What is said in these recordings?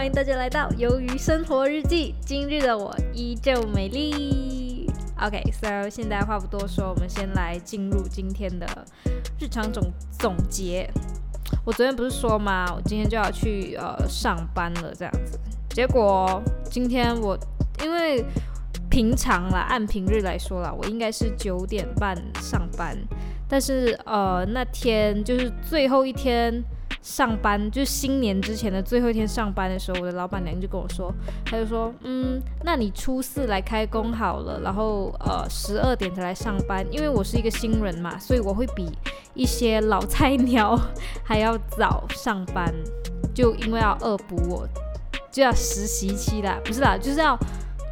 欢迎大家来到《鱿鱼生活日记》。今日的我依旧美丽。OK，so 现在话不多说，我们先来进入今天的日常总总结。我昨天不是说吗？我今天就要去呃上班了，这样子。结果今天我因为平常啦，按平日来说啦，我应该是九点半上班，但是呃那天就是最后一天。上班就新年之前的最后一天上班的时候，我的老板娘就跟我说，她就说，嗯，那你初四来开工好了，然后呃十二点才来上班，因为我是一个新人嘛，所以我会比一些老菜鸟还要早上班，就因为要恶补我，就要实习期啦，不是啦，就是要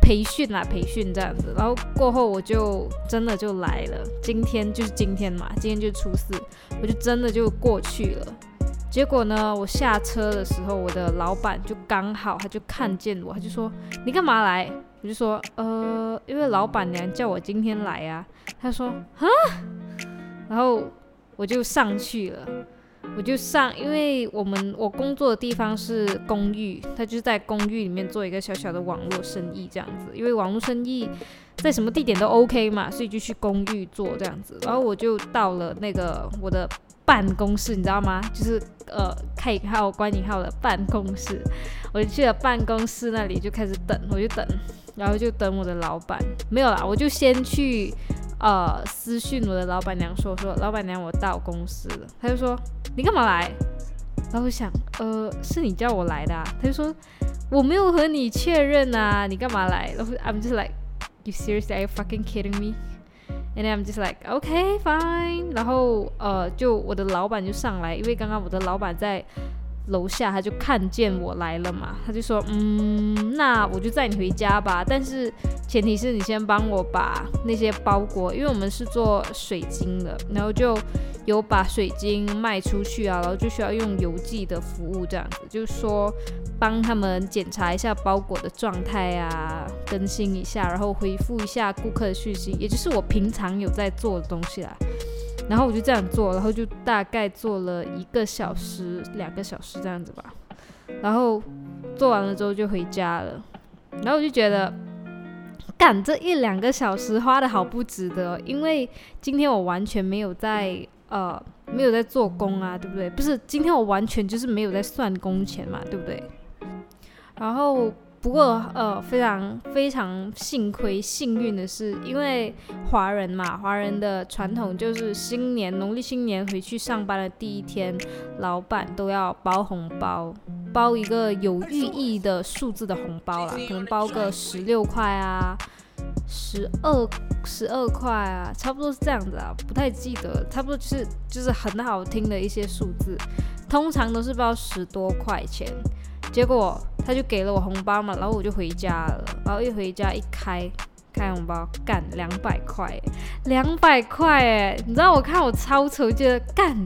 培训啦，培训这样子，然后过后我就真的就来了，今天就是今天嘛，今天就是初四，我就真的就过去了。结果呢？我下车的时候，我的老板就刚好，他就看见我，他就说：“你干嘛来？”我就说：“呃，因为老板娘叫我今天来啊。”他说：“啊。”然后我就上去了，我就上，因为我们我工作的地方是公寓，他就在公寓里面做一个小小的网络生意这样子，因为网络生意在什么地点都 OK 嘛，所以就去公寓做这样子。然后我就到了那个我的。办公室，你知道吗？就是呃，开引号关引号的办公室。我就去了办公室那里，就开始等，我就等，然后就等我的老板。没有啦，我就先去呃私讯我的老板娘说说，老板娘我到公司了。他就说你干嘛来？然后我想呃是你叫我来的。啊。他就说我没有和你确认啊，你干嘛来？然后 I'm just like you seriously are you fucking kidding me And I'm just like, okay, fine. 然后呃，就我的老板就上来，因为刚刚我的老板在楼下，他就看见我来了嘛，他就说，嗯，那我就载你回家吧。但是前提是你先帮我把那些包裹，因为我们是做水晶的，然后就。有把水晶卖出去啊，然后就需要用邮寄的服务这样子，就是说帮他们检查一下包裹的状态啊，更新一下，然后回复一下顾客的讯息，也就是我平常有在做的东西啦。然后我就这样做，然后就大概做了一个小时、两个小时这样子吧。然后做完了之后就回家了。然后我就觉得，干这一两个小时花的好不值得，因为今天我完全没有在。呃，没有在做工啊，对不对？不是，今天我完全就是没有在算工钱嘛，对不对？然后，不过呃，非常非常幸亏幸运的是，因为华人嘛，华人的传统就是新年农历新年回去上班的第一天，老板都要包红包，包一个有寓意的数字的红包啦，可能包个十六块啊。十二十二块啊，差不多是这样子啊，不太记得，差不多就是就是很好听的一些数字，通常都是包十多块钱。结果他就给了我红包嘛，然后我就回家了，然后一回家一开开红包，干两百块，两百块哎，你知道我看我超愁，觉得干。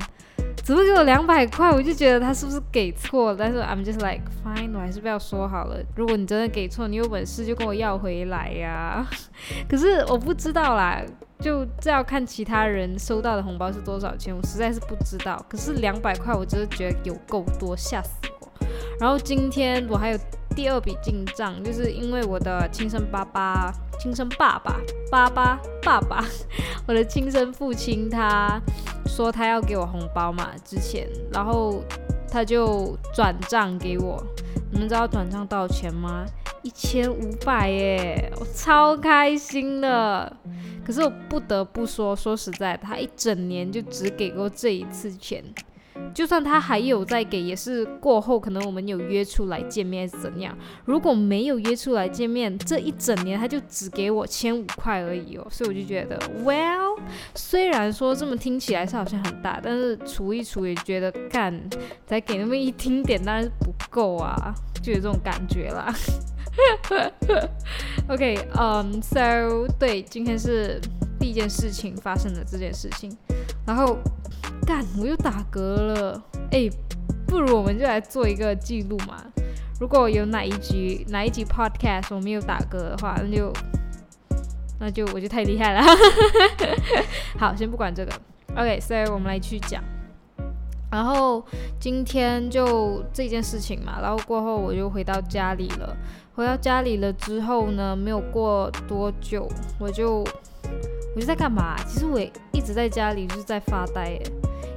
只会给我两百块，我就觉得他是不是给错了？但是 I'm just like fine，我还是不要说好了。如果你真的给错，你有本事就跟我要回来呀。可是我不知道啦，就这要看其他人收到的红包是多少钱，我实在是不知道。可是两百块，我真的觉得有够多，吓死我。然后今天我还有。第二笔进账，就是因为我的亲生爸爸、亲生爸爸、爸爸、爸爸，我的亲生父亲，他说他要给我红包嘛，之前，然后他就转账给我。你们知道转账多少钱吗？一千五百耶，我超开心的。可是我不得不说，说实在，他一整年就只给过这一次钱。就算他还有在给，也是过后可能我们有约出来见面还是怎样。如果没有约出来见面，这一整年他就只给我千五块而已哦。所以我就觉得，Well，虽然说这么听起来是好像很大，但是除一除也觉得干才给那么一丁点当然是不够啊，就有这种感觉啦。OK，嗯，So 对，今天是第一件事情发生的这件事情，然后。干，我又打嗝了。哎，不如我们就来做一个记录嘛。如果有哪一集哪一集 podcast 我没有打嗝的话，那就那就我就太厉害了。好，先不管这个。OK，所以我们来去讲。然后今天就这件事情嘛，然后过后我就回到家里了。回到家里了之后呢，没有过多久，我就我就在干嘛？其实我一直在家里，就是在发呆。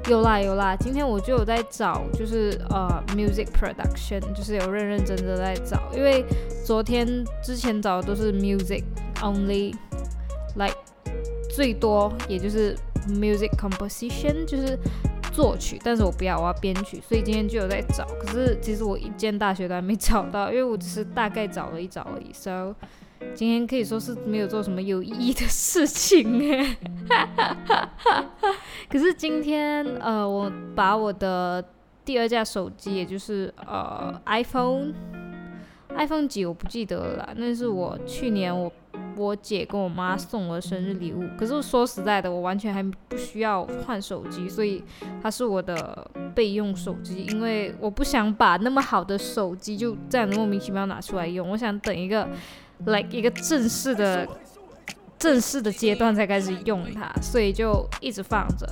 有啦有啦，今天我就有在找，就是呃，music production，就是有认认真真在找。因为昨天之前找的都是 music only，like 最多也就是 music composition，就是。作曲，但是我不要，我要编曲，所以今天就有在找。可是其实我一间大学都还没找到，因为我只是大概找了一找而已。So 今天可以说是没有做什么有意义的事情哎。可是今天呃，我把我的第二架手机，也就是呃 iPhone，iPhone 几我不记得了，那是我去年我。我姐跟我妈送我的生日礼物，可是说实在的，我完全还不需要换手机，所以它是我的备用手机，因为我不想把那么好的手机就这样莫名其妙拿出来用，我想等一个，like 一个正式的、正式的阶段才开始用它，所以就一直放着。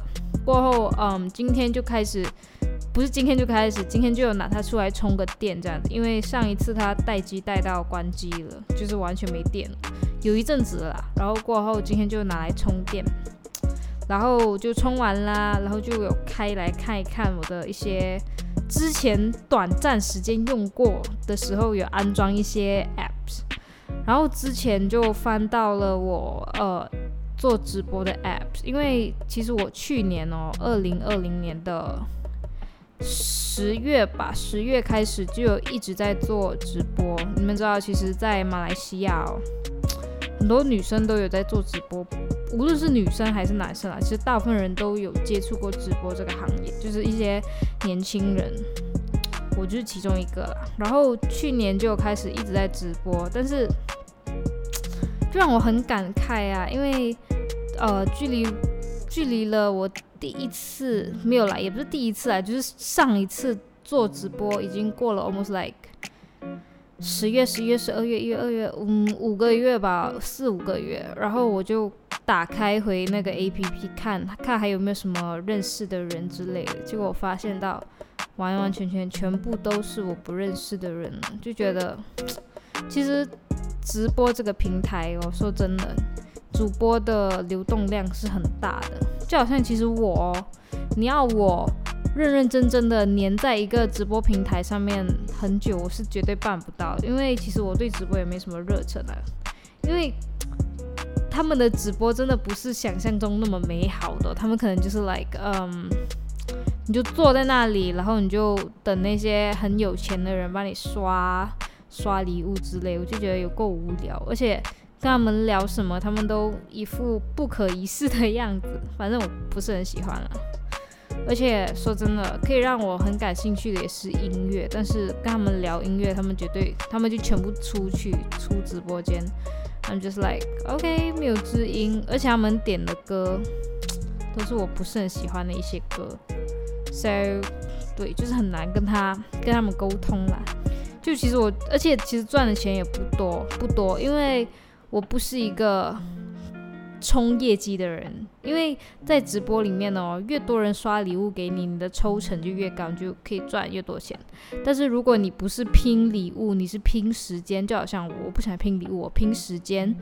过后，嗯，今天就开始。不是今天就开始，今天就有拿它出来充个电这样子，因为上一次它待机待到关机了，就是完全没电了，有一阵子了。然后过后今天就拿来充电，然后就充完啦，然后就有开来看一看我的一些之前短暂时间用过的时候有安装一些 app 然后之前就翻到了我呃做直播的 app，因为其实我去年哦，二零二零年的。十月吧，十月开始就有一直在做直播。你们知道，其实，在马来西亚哦，很多女生都有在做直播，无论是女生还是男生啊，其实大部分人都有接触过直播这个行业，就是一些年轻人，我就是其中一个啦。然后去年就开始一直在直播，但是就让我很感慨啊，因为呃，距离距离了我。第一次没有来，也不是第一次来，就是上一次做直播已经过了 almost like 十月、十一月、十二月、一月、二月，嗯，五个月吧，四五个月。然后我就打开回那个 A P P 看看还有没有什么认识的人之类的，结果我发现到完完全全全部都是我不认识的人，就觉得其实直播这个平台，我说真的。主播的流动量是很大的，就好像其实我，你要我认认真真的粘在一个直播平台上面很久，我是绝对办不到，因为其实我对直播也没什么热忱啊，因为他们的直播真的不是想象中那么美好的，他们可能就是 like，嗯，你就坐在那里，然后你就等那些很有钱的人帮你刷刷礼物之类，我就觉得有够无聊，而且。跟他们聊什么，他们都一副不可一世的样子，反正我不是很喜欢了。而且说真的，可以让我很感兴趣的也是音乐，但是跟他们聊音乐，他们绝对，他们就全部出去出直播间。I'm just like OK，没有知音，而且他们点的歌 都是我不是很喜欢的一些歌，So 对，就是很难跟他跟他们沟通啦。就其实我，而且其实赚的钱也不多不多，因为。我不是一个冲业绩的人，因为在直播里面哦，越多人刷礼物给你，你的抽成就越高，就可以赚越多钱。但是如果你不是拼礼物，你是拼时间，就好像我，我不想拼礼物，我拼时间。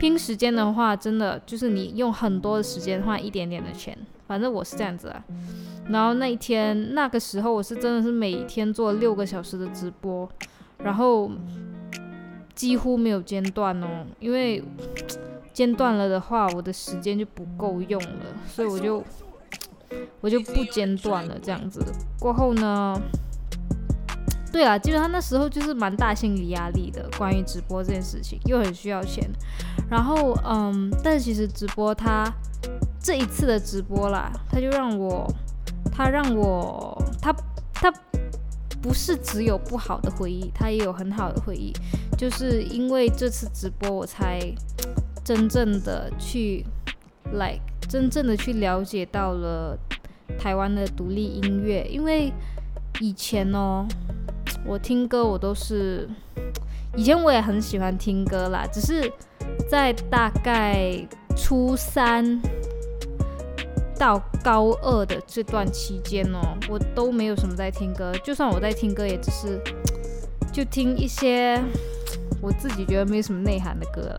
拼时间的话，真的就是你用很多的时间换一点点的钱，反正我是这样子啊。然后那一天那个时候，我是真的是每天做六个小时的直播，然后。几乎没有间断哦，因为间断了的话，我的时间就不够用了，所以我就我就不间断了这样子。过后呢，对啊，基本上那时候就是蛮大心理压力的，关于直播这件事情又很需要钱。然后嗯，但其实直播它这一次的直播啦，它就让我，它让我，它它。不是只有不好的回忆，它也有很好的回忆。就是因为这次直播，我才真正的去，like 真正的去了解到了台湾的独立音乐。因为以前哦，我听歌我都是，以前我也很喜欢听歌啦，只是在大概初三。到高二的这段期间哦，我都没有什么在听歌，就算我在听歌，也只是 就听一些 我自己觉得没什么内涵的歌啦，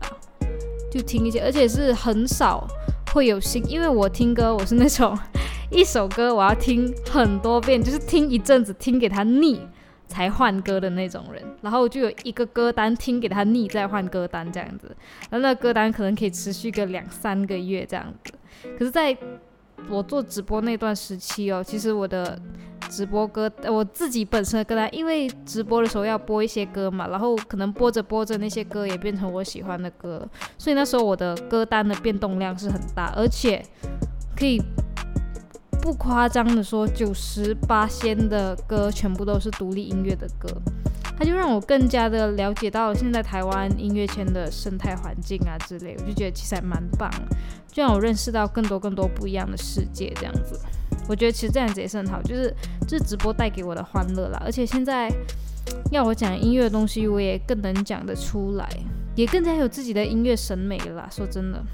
就听一些，而且是很少会有新，因为我听歌我是那种 一首歌我要听很多遍，就是听一阵子听给他腻。才换歌的那种人，然后就有一个歌单听给他腻，再换歌单这样子，然后那歌单可能可以持续个两三个月这样子。可是在我做直播那段时期哦，其实我的直播歌，我自己本身的歌单，因为直播的时候要播一些歌嘛，然后可能播着播着那些歌也变成我喜欢的歌，所以那时候我的歌单的变动量是很大，而且可以。不夸张的说，九十八仙的歌全部都是独立音乐的歌，它就让我更加的了解到现在台湾音乐圈的生态环境啊之类，我就觉得其实还蛮棒，就让我认识到更多更多不一样的世界这样子。我觉得其实这样子也是很好，就是这直播带给我的欢乐啦，而且现在要我讲音乐的东西，我也更能讲得出来，也更加有自己的音乐审美了啦。说真的。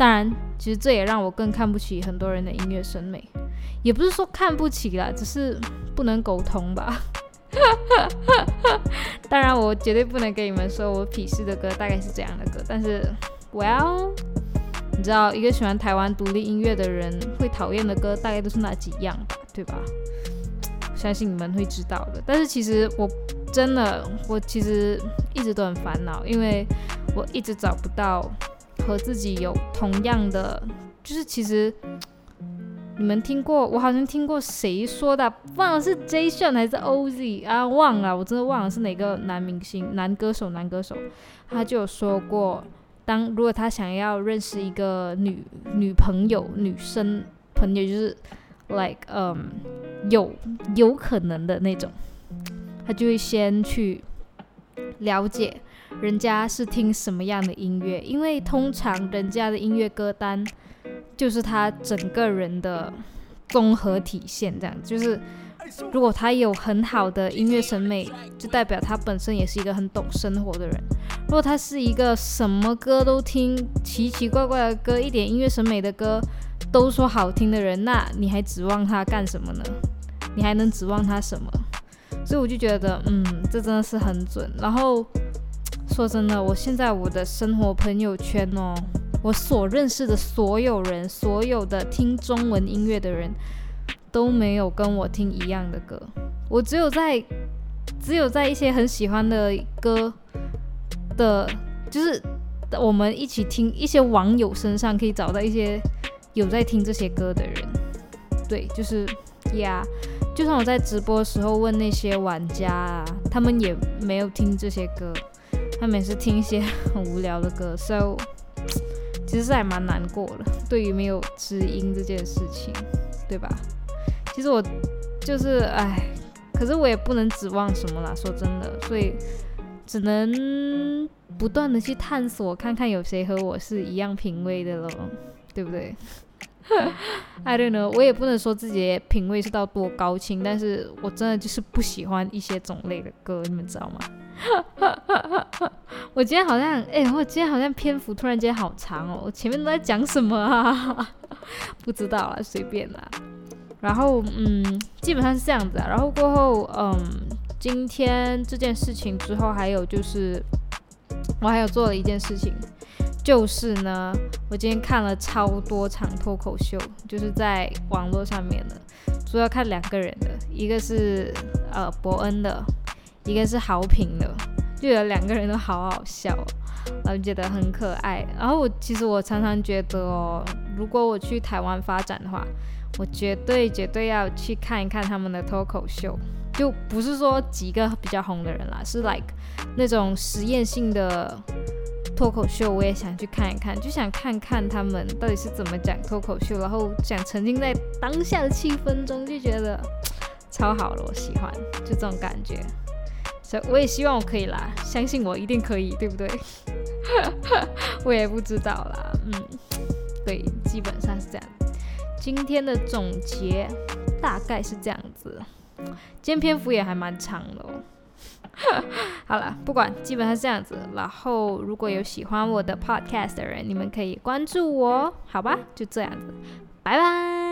当然，其实这也让我更看不起很多人的音乐审美，也不是说看不起啦，只是不能沟通吧。当然，我绝对不能跟你们说我鄙视的歌大概是这样的歌，但是，Well，你知道一个喜欢台湾独立音乐的人会讨厌的歌大概都是那几样吧，对吧？相信你们会知道的。但是其实我真的，我其实一直都很烦恼，因为我一直找不到。和自己有同样的，就是其实你们听过，我好像听过谁说的，忘了是 Jason 还是 OZ 啊，忘了，我真的忘了是哪个男明星、男歌手、男歌手，他就有说过，当如果他想要认识一个女女朋友、女生朋友，就是 like 嗯有有可能的那种，他就会先去了解。人家是听什么样的音乐？因为通常人家的音乐歌单就是他整个人的综合体现，这样就是如果他有很好的音乐审美，就代表他本身也是一个很懂生活的人。如果他是一个什么歌都听、奇奇怪怪的歌、一点音乐审美的歌都说好听的人，那你还指望他干什么呢？你还能指望他什么？所以我就觉得，嗯，这真的是很准。然后。说真的，我现在我的生活朋友圈哦，我所认识的所有人，所有的听中文音乐的人，都没有跟我听一样的歌。我只有在，只有在一些很喜欢的歌的，就是我们一起听一些网友身上可以找到一些有在听这些歌的人。对，就是呀，就算我在直播的时候问那些玩家啊，他们也没有听这些歌。他每次听一些 很无聊的歌，so 其实是还蛮难过的。对于没有知音这件事情，对吧？其实我就是唉，可是我也不能指望什么啦。说真的，所以只能不断的去探索，看看有谁和我是一样品味的咯，对不对 I don't know，我也不能说自己品味是到多高清，但是我真的就是不喜欢一些种类的歌，你们知道吗？我今天好像，哎，我今天好像篇幅突然间好长哦，我前面都在讲什么啊？不知道啊，随便啦。然后，嗯，基本上是这样子啊。然后过后，嗯，今天这件事情之后，还有就是，我还有做了一件事情，就是呢，我今天看了超多场脱口秀，就是在网络上面的，主要看两个人的，一个是呃伯恩的。一个是豪平的，就有两个人都好好笑，然后觉得很可爱。然后我其实我常常觉得哦，如果我去台湾发展的话，我绝对绝对要去看一看他们的脱口秀，就不是说几个比较红的人啦，是 like 那种实验性的脱口秀，我也想去看一看，就想看看他们到底是怎么讲脱口秀，然后想沉浸在当下的气氛中，就觉得超好了，我喜欢，就这种感觉。所以我也希望我可以啦，相信我一定可以，对不对？我也不知道啦，嗯，对，基本上是这样。今天的总结大概是这样子，今天篇幅也还蛮长的哦。好了，不管，基本上这样子。然后如果有喜欢我的 podcast 的人，你们可以关注我，好吧？就这样子，拜拜。